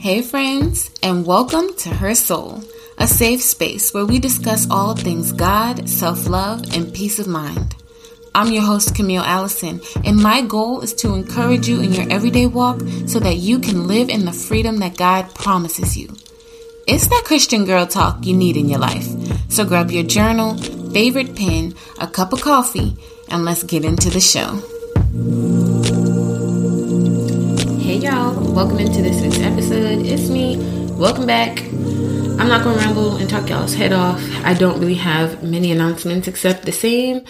Hey, friends, and welcome to Her Soul, a safe space where we discuss all things God, self love, and peace of mind. I'm your host, Camille Allison, and my goal is to encourage you in your everyday walk so that you can live in the freedom that God promises you. It's that Christian girl talk you need in your life. So grab your journal, favorite pen, a cup of coffee, and let's get into the show. Y'all, welcome into this week's episode. It's me. Welcome back. I'm not gonna ramble and talk y'all's head off. I don't really have many announcements except the same.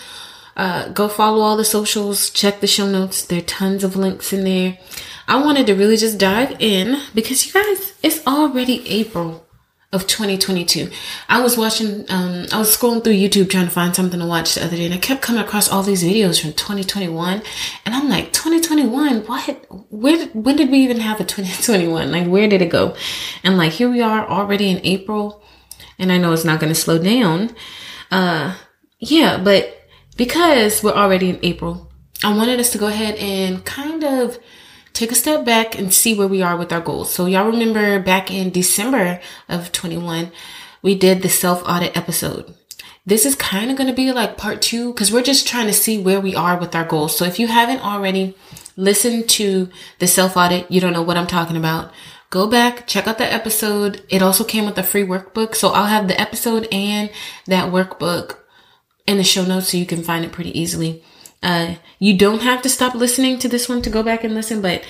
Uh, go follow all the socials, check the show notes. There are tons of links in there. I wanted to really just dive in because you guys, it's already April of 2022. I was watching, um, I was scrolling through YouTube trying to find something to watch the other day and I kept coming across all these videos from 2021 and I'm like, 2021, what? Where, when did we even have a 2021? Like, where did it go? And like, here we are already in April and I know it's not going to slow down. Uh, yeah, but because we're already in April, I wanted us to go ahead and kind of take a step back and see where we are with our goals. So y'all remember back in December of 21, we did the self audit episode. This is kind of going to be like part two because we're just trying to see where we are with our goals. So if you haven't already listened to the self audit, you don't know what I'm talking about. Go back, check out the episode. It also came with a free workbook. So I'll have the episode and that workbook in the show notes so you can find it pretty easily. Uh, you don't have to stop listening to this one to go back and listen, but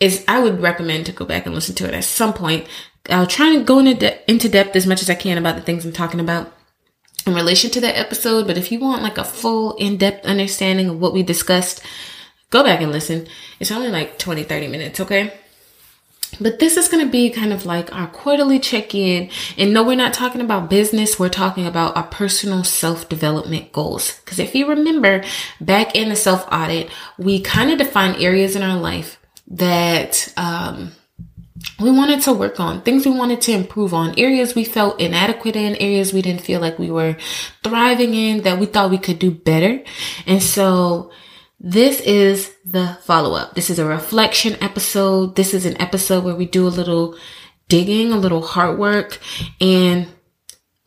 is I would recommend to go back and listen to it at some point. I'll try and go into, de- into depth as much as I can about the things I'm talking about in relation to that episode. But if you want like a full in-depth understanding of what we discussed, go back and listen. It's only like 20, 30 minutes. Okay. But this is going to be kind of like our quarterly check in. And no, we're not talking about business. We're talking about our personal self development goals. Because if you remember back in the self audit, we kind of defined areas in our life that, um, we wanted to work on things we wanted to improve on areas we felt inadequate in areas we didn't feel like we were thriving in that we thought we could do better and so this is the follow up. This is a reflection episode. This is an episode where we do a little digging, a little hard work. And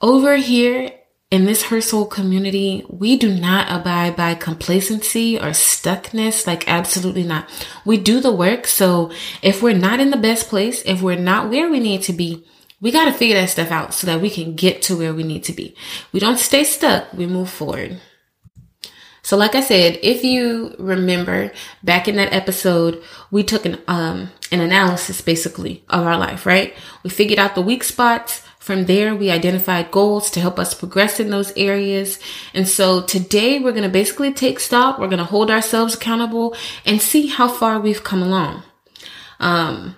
over here in this Her Soul community, we do not abide by complacency or stuckness. Like, absolutely not. We do the work. So if we're not in the best place, if we're not where we need to be, we got to figure that stuff out so that we can get to where we need to be. We don't stay stuck. We move forward. So like I said, if you remember back in that episode, we took an, um, an analysis basically of our life, right? We figured out the weak spots. From there, we identified goals to help us progress in those areas. And so today we're going to basically take stock. We're going to hold ourselves accountable and see how far we've come along. Um,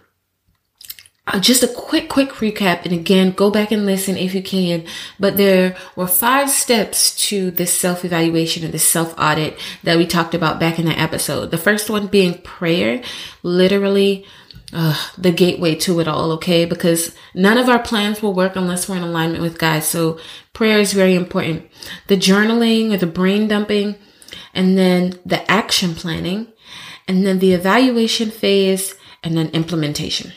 just a quick, quick recap. And again, go back and listen if you can. But there were five steps to this self evaluation and this self audit that we talked about back in that episode. The first one being prayer, literally, uh, the gateway to it all, okay? Because none of our plans will work unless we're in alignment with God. So prayer is very important. The journaling or the brain dumping, and then the action planning, and then the evaluation phase, and then implementation.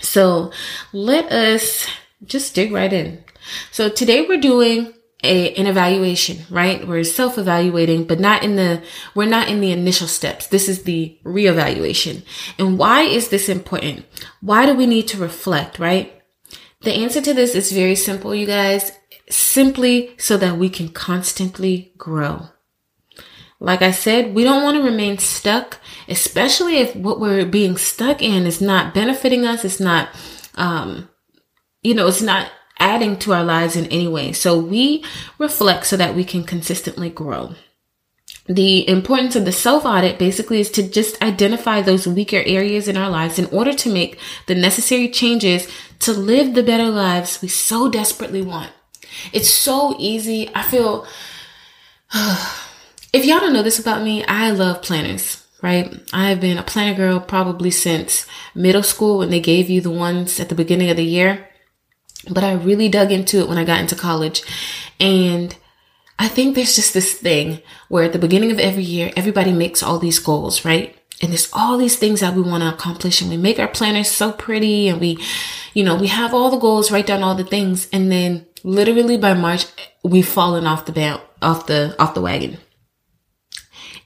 So let us just dig right in. So today we're doing a, an evaluation, right? We're self-evaluating, but not in the, we're not in the initial steps. This is the reevaluation. And why is this important? Why do we need to reflect, right? The answer to this is very simple, you guys. Simply so that we can constantly grow. Like I said, we don't want to remain stuck, especially if what we're being stuck in is not benefiting us. It's not, um, you know, it's not adding to our lives in any way. So we reflect so that we can consistently grow. The importance of the self audit basically is to just identify those weaker areas in our lives in order to make the necessary changes to live the better lives we so desperately want. It's so easy. I feel. If y'all don't know this about me, I love planners, right? I have been a planner girl probably since middle school when they gave you the ones at the beginning of the year. But I really dug into it when I got into college. And I think there's just this thing where at the beginning of every year, everybody makes all these goals, right? and there's all these things that we want to accomplish and we make our planners so pretty and we, you know, we have all the goals, write down all the things. And then literally by March, we've fallen off the band, off the, off the wagon.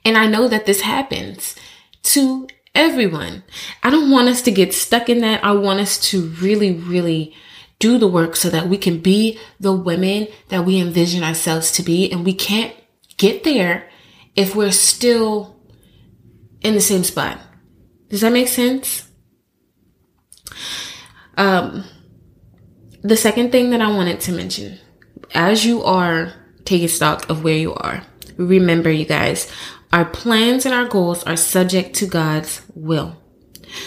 And I know that this happens to everyone. I don't want us to get stuck in that. I want us to really, really do the work so that we can be the women that we envision ourselves to be. And we can't get there if we're still in the same spot. Does that make sense? Um, the second thing that I wanted to mention, as you are taking stock of where you are, remember you guys, our plans and our goals are subject to God's will.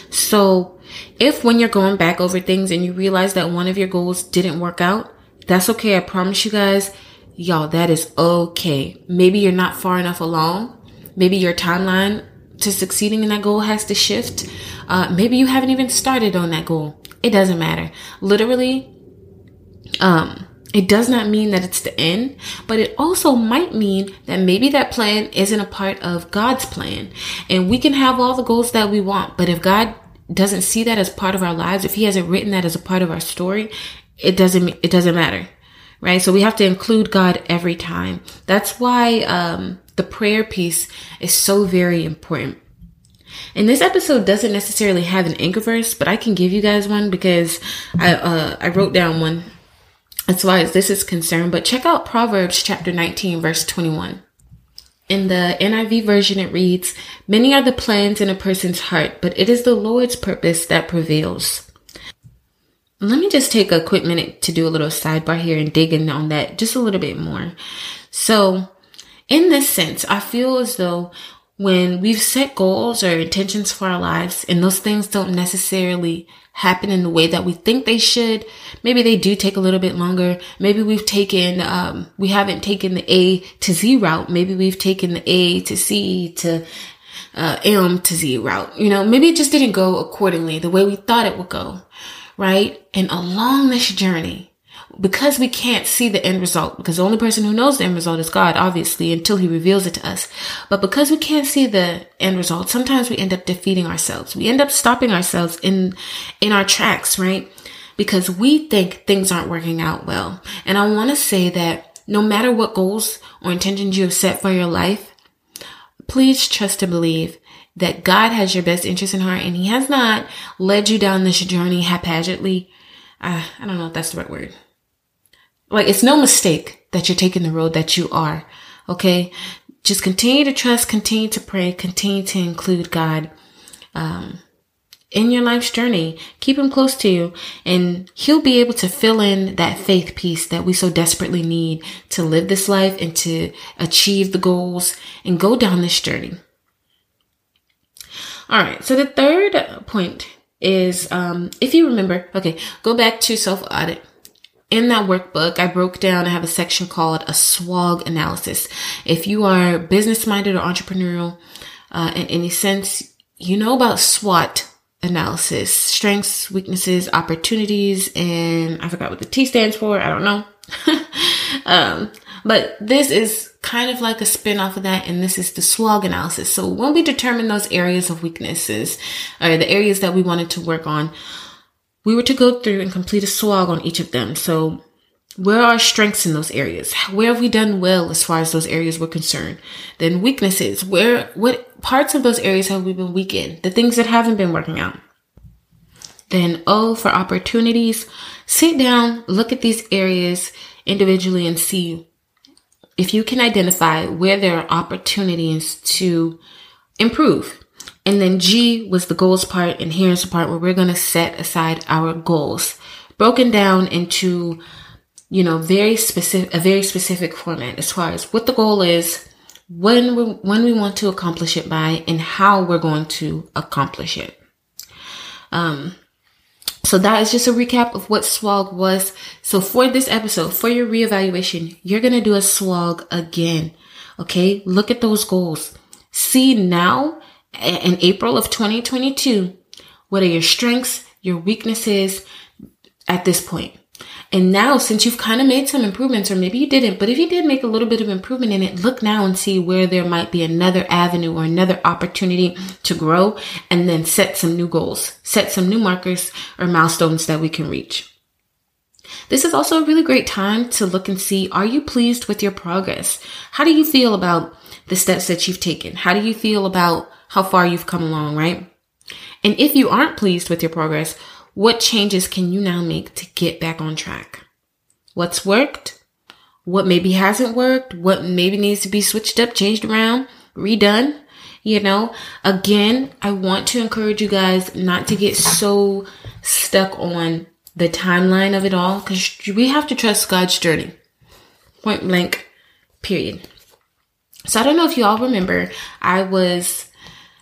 So if when you're going back over things and you realize that one of your goals didn't work out, that's okay. I promise you guys, y'all, that is okay. Maybe you're not far enough along. Maybe your timeline to succeeding in that goal has to shift. Uh, maybe you haven't even started on that goal. It doesn't matter. Literally, um, it does not mean that it's the end, but it also might mean that maybe that plan isn't a part of God's plan. And we can have all the goals that we want, but if God doesn't see that as part of our lives, if he hasn't written that as a part of our story, it doesn't, it doesn't matter. Right. So we have to include God every time. That's why, um, the prayer piece is so very important. And this episode doesn't necessarily have an anchor verse, but I can give you guys one because I uh, I wrote down one as far as this is concerned. But check out Proverbs chapter 19, verse 21. In the NIV version, it reads, Many are the plans in a person's heart, but it is the Lord's purpose that prevails. Let me just take a quick minute to do a little sidebar here and dig in on that just a little bit more. So, in this sense, I feel as though when we've set goals or intentions for our lives and those things don't necessarily happen in the way that we think they should, maybe they do take a little bit longer. Maybe we've taken, um, we haven't taken the A to Z route. Maybe we've taken the A to C to uh, M to Z route. You know, maybe it just didn't go accordingly the way we thought it would go. Right. And along this journey, because we can't see the end result, because the only person who knows the end result is God, obviously, until he reveals it to us. But because we can't see the end result, sometimes we end up defeating ourselves. We end up stopping ourselves in, in our tracks, right? Because we think things aren't working out well. And I want to say that no matter what goals or intentions you have set for your life, please trust and believe that God has your best interest in heart and he has not led you down this journey haphazardly. Uh, I don't know if that's the right word like it's no mistake that you're taking the road that you are. Okay. Just continue to trust, continue to pray, continue to include God, um, in your life's journey. Keep him close to you and he'll be able to fill in that faith piece that we so desperately need to live this life and to achieve the goals and go down this journey. All right. So the third point is, um, if you remember, okay, go back to self audit in that workbook, I broke down, I have a section called a SWOG analysis. If you are business minded or entrepreneurial uh, in any sense, you know about SWOT analysis, strengths, weaknesses, opportunities, and I forgot what the T stands for. I don't know. um, but this is kind of like a spin off of that. And this is the SWOG analysis. So when we determine those areas of weaknesses or the areas that we wanted to work on, we were to go through and complete a SWOG on each of them. So where are our strengths in those areas? Where have we done well as far as those areas were concerned? Then weaknesses. Where, what parts of those areas have we been weak in? The things that haven't been working out. Then O for opportunities. Sit down, look at these areas individually and see if you can identify where there are opportunities to improve. And then G was the goals part. And here's the part where we're going to set aside our goals broken down into, you know, very specific, a very specific format as far as what the goal is, when we, when we want to accomplish it by and how we're going to accomplish it. Um, so that is just a recap of what SWOG was. So for this episode, for your reevaluation, you're going to do a SWOG again. Okay. Look at those goals. See now in April of 2022, what are your strengths, your weaknesses at this point? And now, since you've kind of made some improvements, or maybe you didn't, but if you did make a little bit of improvement in it, look now and see where there might be another avenue or another opportunity to grow and then set some new goals, set some new markers or milestones that we can reach. This is also a really great time to look and see, are you pleased with your progress? How do you feel about the steps that you've taken? How do you feel about how far you've come along, right? And if you aren't pleased with your progress, what changes can you now make to get back on track? What's worked? What maybe hasn't worked? What maybe needs to be switched up, changed around, redone? You know, again, I want to encourage you guys not to get so stuck on the timeline of it all because we have to trust God's journey. Point blank, period. So I don't know if you all remember, I was,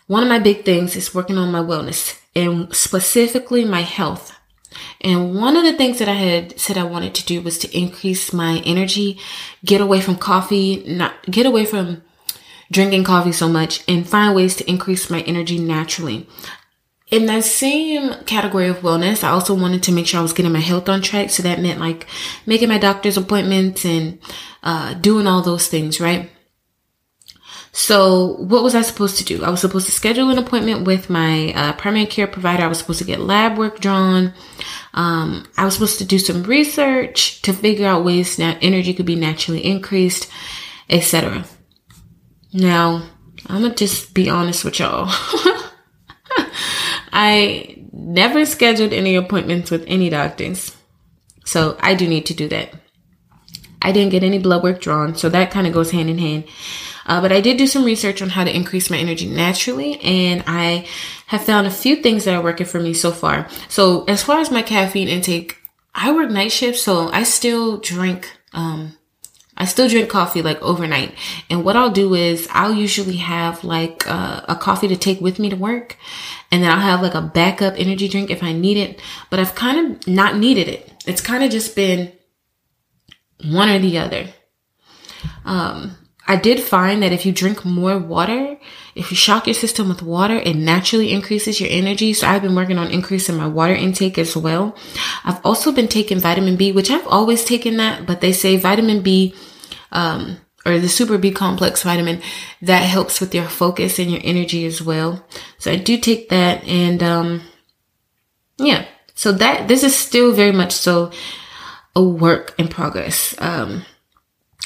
one of my big things is working on my wellness and specifically my health. And one of the things that I had said I wanted to do was to increase my energy, get away from coffee, not get away from drinking coffee so much and find ways to increase my energy naturally. In that same category of wellness, I also wanted to make sure I was getting my health on track. So that meant like making my doctor's appointments and uh, doing all those things, right? So what was I supposed to do? I was supposed to schedule an appointment with my uh, primary care provider. I was supposed to get lab work drawn. Um, I was supposed to do some research to figure out ways that energy could be naturally increased, etc. Now, I'm gonna just be honest with y'all. I never scheduled any appointments with any doctors. So I do need to do that. I didn't get any blood work drawn, so that kind of goes hand in hand. Uh, but I did do some research on how to increase my energy naturally, and I have found a few things that are working for me so far. So as far as my caffeine intake, I work night shifts, so I still drink. Um, I still drink coffee like overnight. And what I'll do is I'll usually have like uh, a coffee to take with me to work. And then I'll have like a backup energy drink if I need it. But I've kind of not needed it. It's kind of just been one or the other. Um, I did find that if you drink more water, if you shock your system with water, it naturally increases your energy. So I've been working on increasing my water intake as well. I've also been taking vitamin B, which I've always taken that, but they say vitamin B, um, or the super B complex vitamin that helps with your focus and your energy as well. So I do take that and, um, yeah, so that, this is still very much so a work in progress. Um,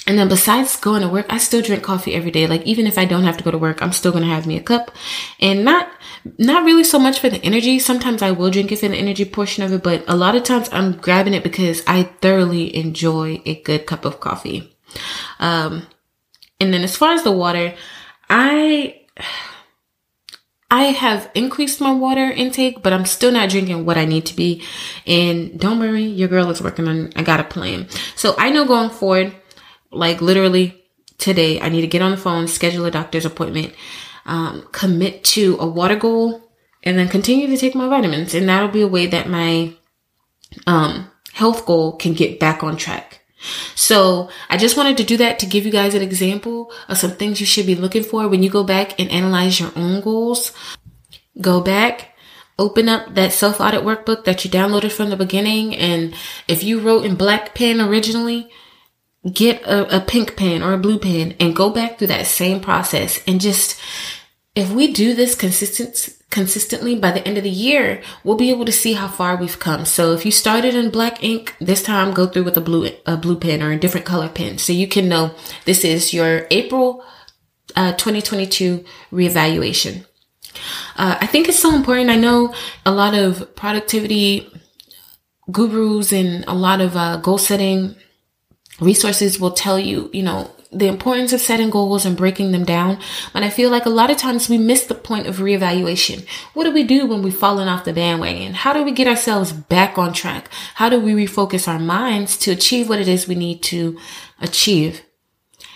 and then besides going to work, I still drink coffee every day. Like even if I don't have to go to work, I'm still going to have me a cup and not, not really so much for the energy. Sometimes I will drink it for the energy portion of it, but a lot of times I'm grabbing it because I thoroughly enjoy a good cup of coffee. Um, and then as far as the water, I, I have increased my water intake, but I'm still not drinking what I need to be. And don't worry, your girl is working on, I got a plan. So I know going forward, like literally today, I need to get on the phone, schedule a doctor's appointment, um, commit to a water goal, and then continue to take my vitamins. And that'll be a way that my um, health goal can get back on track. So I just wanted to do that to give you guys an example of some things you should be looking for when you go back and analyze your own goals. Go back, open up that self audit workbook that you downloaded from the beginning. And if you wrote in black pen originally, get a, a pink pen or a blue pen and go back through that same process and just if we do this consistent consistently by the end of the year, we'll be able to see how far we've come. So if you started in black ink, this time go through with a blue a blue pen or a different color pen, so you can know this is your April uh, 2022 reevaluation. Uh, I think it's so important. I know a lot of productivity gurus and a lot of uh, goal setting resources will tell you, you know, the importance of setting goals and breaking them down. But I feel like a lot of times we miss the point of reevaluation. What do we do when we've fallen off the bandwagon? How do we get ourselves back on track? How do we refocus our minds to achieve what it is we need to achieve?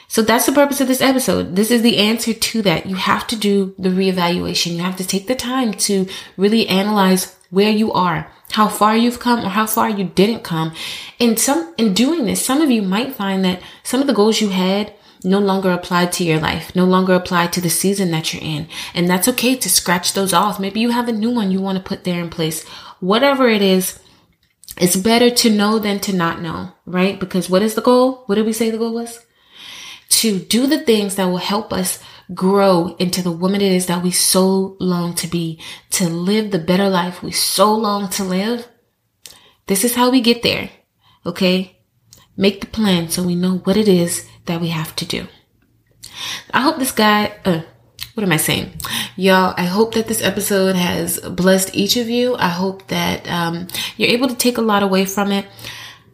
So that's the purpose of this episode. This is the answer to that. You have to do the reevaluation. You have to take the time to really analyze where you are, how far you've come or how far you didn't come. And some, in doing this, some of you might find that some of the goals you had no longer apply to your life, no longer apply to the season that you're in. And that's okay to scratch those off. Maybe you have a new one you want to put there in place. Whatever it is, It's better to know than to not know, right? Because what is the goal? What did we say the goal was? To do the things that will help us grow into the woman it is that we so long to be, to live the better life we so long to live. This is how we get there. Okay. Make the plan so we know what it is that we have to do. I hope this guy, uh, what am I saying? Y'all, I hope that this episode has blessed each of you. I hope that um, you're able to take a lot away from it.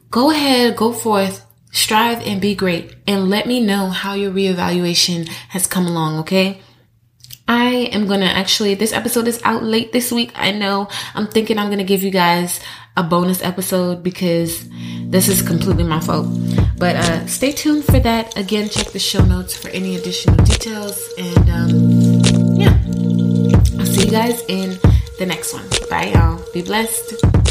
Go ahead, go forth, strive and be great, and let me know how your reevaluation has come along, okay? I am gonna actually, this episode is out late this week. I know. I'm thinking I'm gonna give you guys a bonus episode because this is completely my fault. But uh, stay tuned for that. Again, check the show notes for any additional details. And um, yeah, I'll see you guys in the next one. Bye, y'all. Be blessed.